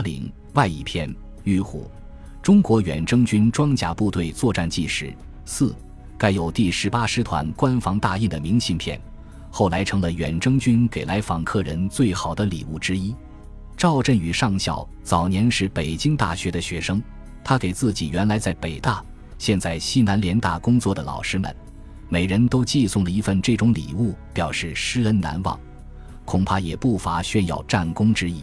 八零外一篇玉虎，中国远征军装甲部队作战纪实四，盖有第十八师团官方大印的明信片，后来成了远征军给来访客人最好的礼物之一。赵振宇上校早年是北京大学的学生，他给自己原来在北大、现在西南联大工作的老师们，每人都寄送了一份这种礼物，表示师恩难忘，恐怕也不乏炫耀战功之意。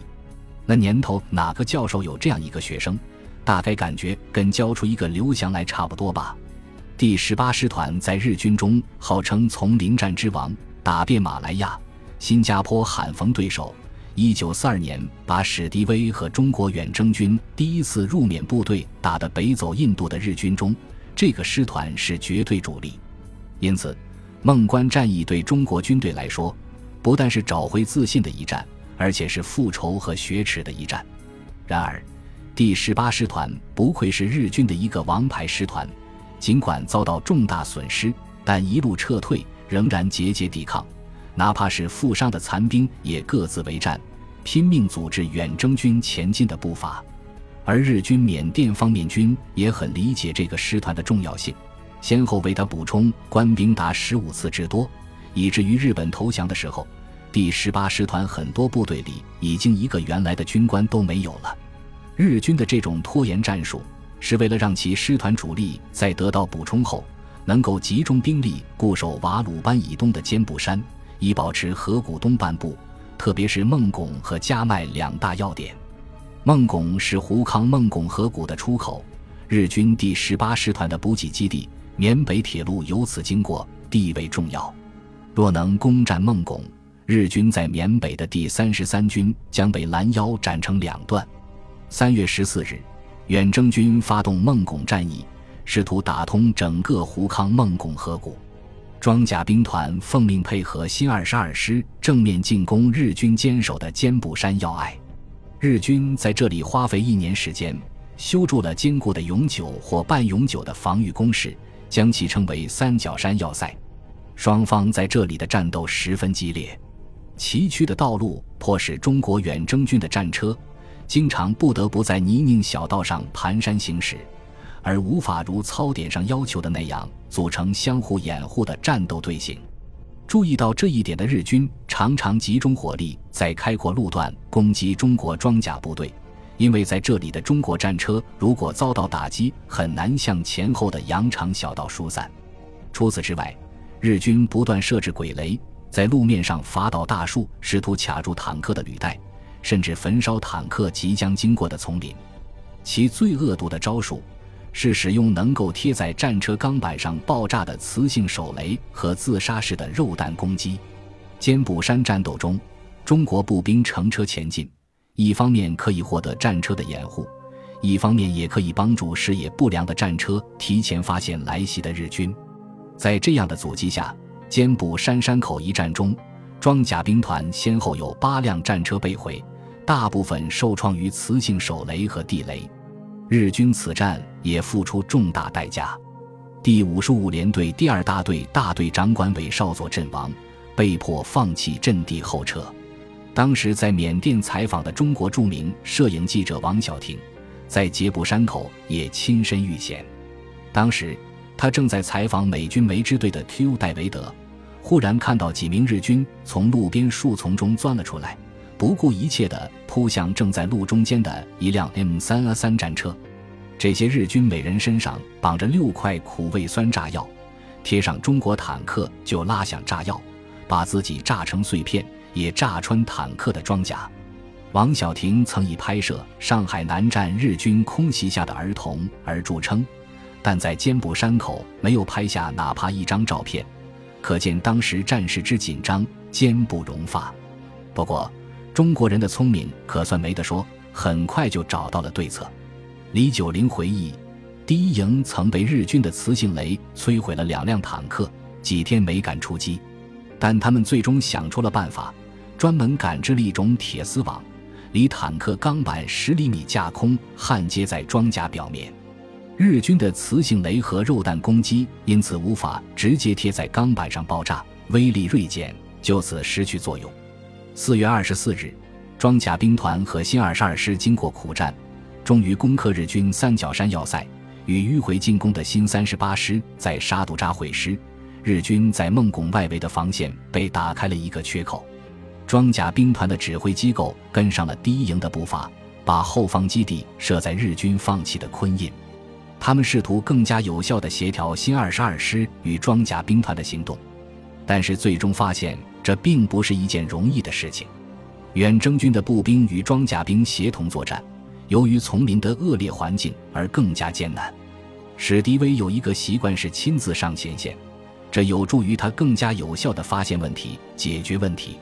那年头哪个教授有这样一个学生？大概感觉跟教出一个刘翔来差不多吧。第十八师团在日军中号称丛林战之王，打遍马来亚、新加坡，罕逢对手。一九四二年，把史迪威和中国远征军第一次入缅部队打得北走印度的日军中，这个师团是绝对主力。因此，孟关战役对中国军队来说，不但是找回自信的一战，而且是复仇和雪耻的一战。然而，第十八师团不愧是日军的一个王牌师团，尽管遭到重大损失，但一路撤退仍然节节抵抗。哪怕是负伤的残兵也各自为战，拼命阻止远征军前进的步伐。而日军缅甸方面军也很理解这个师团的重要性，先后为他补充官兵达十五次之多，以至于日本投降的时候，第十八师团很多部队里已经一个原来的军官都没有了。日军的这种拖延战术，是为了让其师团主力在得到补充后，能够集中兵力固守瓦鲁班以东的尖部山。以保持河谷东半部，特别是孟拱和加麦两大要点。孟拱是胡康孟拱河谷的出口，日军第十八师团的补给基地，缅北铁路由此经过，地位重要。若能攻占孟拱，日军在缅北的第三十三军将被拦腰斩成两段。三月十四日，远征军发动孟拱战役，试图打通整个胡康孟拱河谷。装甲兵团奉命配合新二十二师正面进攻日军坚守的尖部山要隘。日军在这里花费一年时间修筑了坚固的永久或半永久的防御工事，将其称为三角山要塞。双方在这里的战斗十分激烈，崎岖的道路迫使中国远征军的战车经常不得不在泥泞小道上蹒跚行驶。而无法如操点上要求的那样组成相互掩护的战斗队形。注意到这一点的日军常常集中火力在开阔路段攻击中国装甲部队，因为在这里的中国战车如果遭到打击，很难向前后的羊肠小道疏散。除此之外，日军不断设置鬼雷，在路面上伐倒大树，试图卡住坦克的履带，甚至焚烧坦克即将经过的丛林。其最恶毒的招数。是使用能够贴在战车钢板上爆炸的磁性手雷和自杀式的肉弹攻击。坚布山战斗中，中国步兵乘车前进，一方面可以获得战车的掩护，一方面也可以帮助视野不良的战车提前发现来袭的日军。在这样的阻击下，坚布山山口一战中，装甲兵团先后有八辆战车被毁，大部分受创于磁性手雷和地雷。日军此战也付出重大代价，第五十五联队第二大队大队长管韦少佐阵亡，被迫放弃阵地后撤。当时在缅甸采访的中国著名摄影记者王晓婷，在杰布山口也亲身遇险。当时他正在采访美军梅支队的 Q 戴维德，忽然看到几名日军从路边树丛中钻了出来。不顾一切地扑向正在路中间的一辆 M 三 A 三战车，这些日军每人身上绑着六块苦味酸炸药，贴上中国坦克就拉响炸药，把自己炸成碎片，也炸穿坦克的装甲。王小婷曾以拍摄上海南站日军空袭下的儿童而著称，但在坚布山口没有拍下哪怕一张照片，可见当时战事之紧张，坚不容发。不过。中国人的聪明可算没得说，很快就找到了对策。李九龄回忆，第一营曾被日军的磁性雷摧毁了两辆坦克，几天没敢出击。但他们最终想出了办法，专门赶制了一种铁丝网，离坦克钢板十厘米架空，焊接在装甲表面。日军的磁性雷和肉弹攻击因此无法直接贴在钢板上爆炸，威力锐减，就此失去作用。四月二十四日，装甲兵团和新二十二师经过苦战，终于攻克日军三角山要塞，与迂回进攻的新三十八师在沙杜扎会师。日军在孟拱外围的防线被打开了一个缺口，装甲兵团的指挥机构跟上了第一营的步伐，把后方基地设在日军放弃的昆印。他们试图更加有效地协调新二十二师与装甲兵团的行动，但是最终发现这并不是一件容易的事情。远征军的步兵与装甲兵协同作战，由于丛林的恶劣环境而更加艰难。史迪威有一个习惯是亲自上前线。这有助于他更加有效地发现问题、解决问题。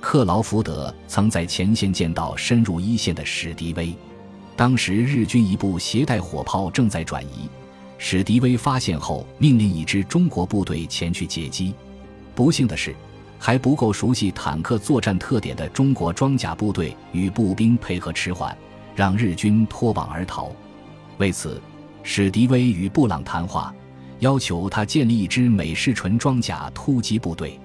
克劳福德曾在前线见到深入一线的史迪威。当时日军一部携带火炮正在转移，史迪威发现后命令一支中国部队前去截击。不幸的是，还不够熟悉坦克作战特点的中国装甲部队与步兵配合迟缓，让日军脱网而逃。为此，史迪威与布朗谈话。要求他建立一支美式纯装甲突击部队。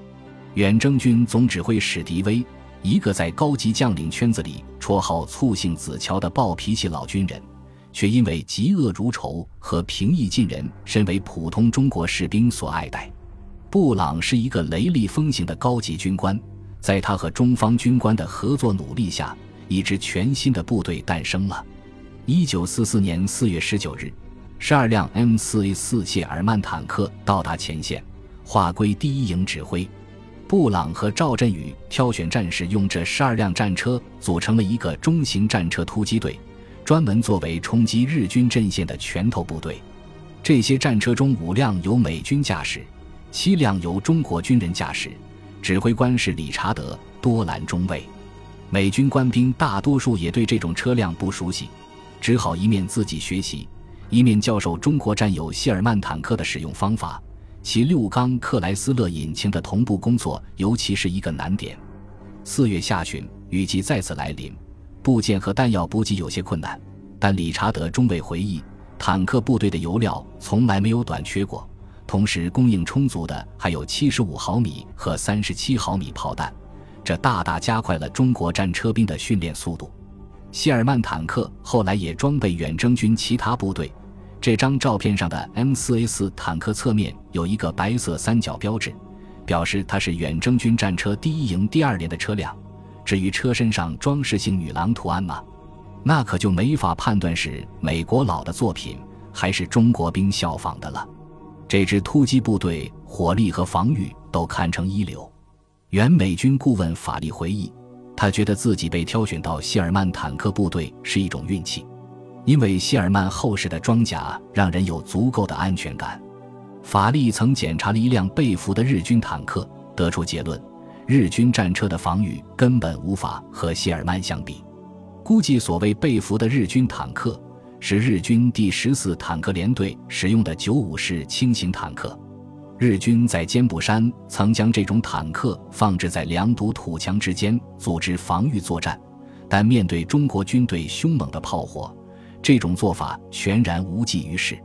远征军总指挥史迪威，一个在高级将领圈子里绰号“醋性子乔”的暴脾气老军人，却因为嫉恶如仇和平易近人，身为普通中国士兵所爱戴。布朗是一个雷厉风行的高级军官，在他和中方军官的合作努力下，一支全新的部队诞生了。一九四四年四月十九日。十二辆 M4A4 谢尔曼坦克到达前线，划归第一营指挥。布朗和赵振宇挑选战士，用这十二辆战车组成了一个中型战车突击队，专门作为冲击日军阵线的拳头部队。这些战车中五辆由美军驾驶，七辆由中国军人驾驶，指挥官是理查德·多兰中尉。美军官兵大多数也对这种车辆不熟悉，只好一面自己学习。一面教授中国战友谢尔曼坦克的使用方法，其六缸克莱斯勒引擎的同步工作尤其是一个难点。四月下旬，雨季再次来临，部件和弹药补给有些困难。但理查德中尉回忆，坦克部队的油料从来没有短缺过，同时供应充足的还有七十五毫米和三十七毫米炮弹，这大大加快了中国战车兵的训练速度。谢尔曼坦克后来也装备远征军其他部队。这张照片上的 M4A4 坦克侧面有一个白色三角标志，表示它是远征军战车第一营第二连的车辆。至于车身上装饰性女郎图案吗？那可就没法判断是美国佬的作品还是中国兵效仿的了。这支突击部队火力和防御都堪称一流。原美军顾问法利回忆。他觉得自己被挑选到谢尔曼坦克部队是一种运气，因为谢尔曼厚实的装甲让人有足够的安全感。法利曾检查了一辆被俘的日军坦克，得出结论：日军战车的防御根本无法和谢尔曼相比。估计所谓被俘的日军坦克是日军第十四坦克联队使用的九五式轻型坦克。日军在尖部山曾将这种坦克放置在两堵土墙之间，组织防御作战，但面对中国军队凶猛的炮火，这种做法全然无济于事。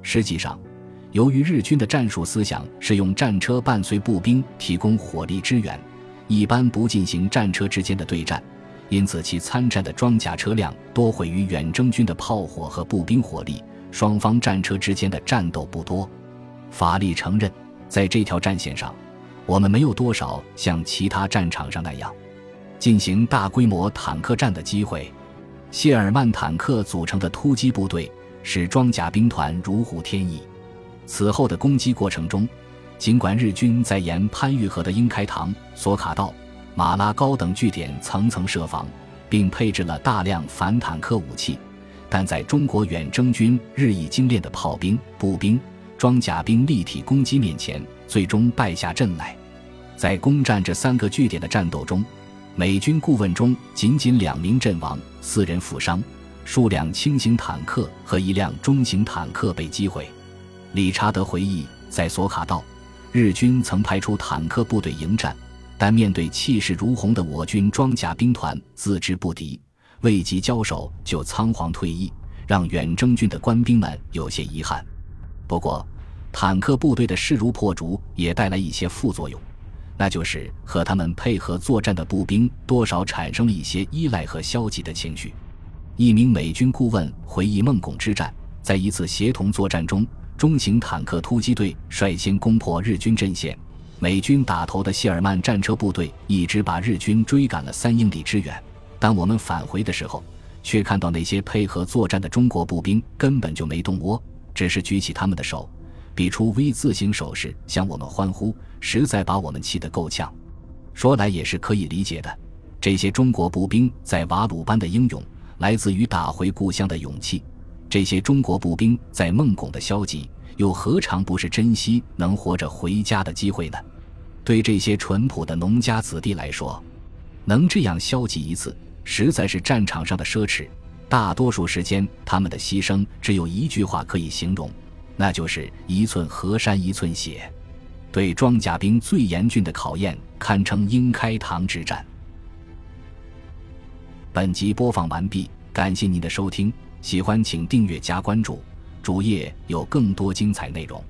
实际上，由于日军的战术思想是用战车伴随步兵提供火力支援，一般不进行战车之间的对战，因此其参战的装甲车辆多毁于远征军的炮火和步兵火力，双方战车之间的战斗不多。法力承认，在这条战线上，我们没有多少像其他战场上那样进行大规模坦克战的机会。谢尔曼坦克组成的突击部队使装甲兵团如虎添翼。此后的攻击过程中，尽管日军在沿潘玉河的英开塘、索卡道、马拉高等据点层层设防，并配置了大量反坦克武器，但在中国远征军日益精炼的炮兵、步兵。装甲兵立体攻击面前，最终败下阵来。在攻占这三个据点的战斗中，美军顾问中仅仅两名阵亡，四人负伤，数辆轻型坦克和一辆中型坦克被击毁。理查德回忆，在索卡道，日军曾派出坦克部队迎战，但面对气势如虹的我军装甲兵团，自知不敌，未及交手就仓皇退役，让远征军的官兵们有些遗憾。不过，坦克部队的势如破竹也带来一些副作用。那就是和他们配合作战的步兵多少产生了一些依赖和消极的情绪。一名美军顾问回忆孟拱之战，在一次协同作战中，中型坦克突击队率先攻破日军阵线，美军打头的谢尔曼战车部队一直把日军追赶了三英里之远。当我们返回的时候，却看到那些配合作战的中国步兵根本就没动窝，只是举起他们的手，比出 V 字形手势向我们欢呼，实在把我们气得够呛。说来也是可以理解的，这些中国步兵在瓦鲁班的英勇。来自于打回故乡的勇气，这些中国步兵在孟拱的消极，又何尝不是珍惜能活着回家的机会呢？对这些淳朴的农家子弟来说，能这样消极一次，实在是战场上的奢侈。大多数时间，他们的牺牲只有一句话可以形容，那就是“一寸河山一寸血”。对装甲兵最严峻的考验，堪称英开膛之战。本集播放完毕，感谢您的收听，喜欢请订阅加关注，主页有更多精彩内容。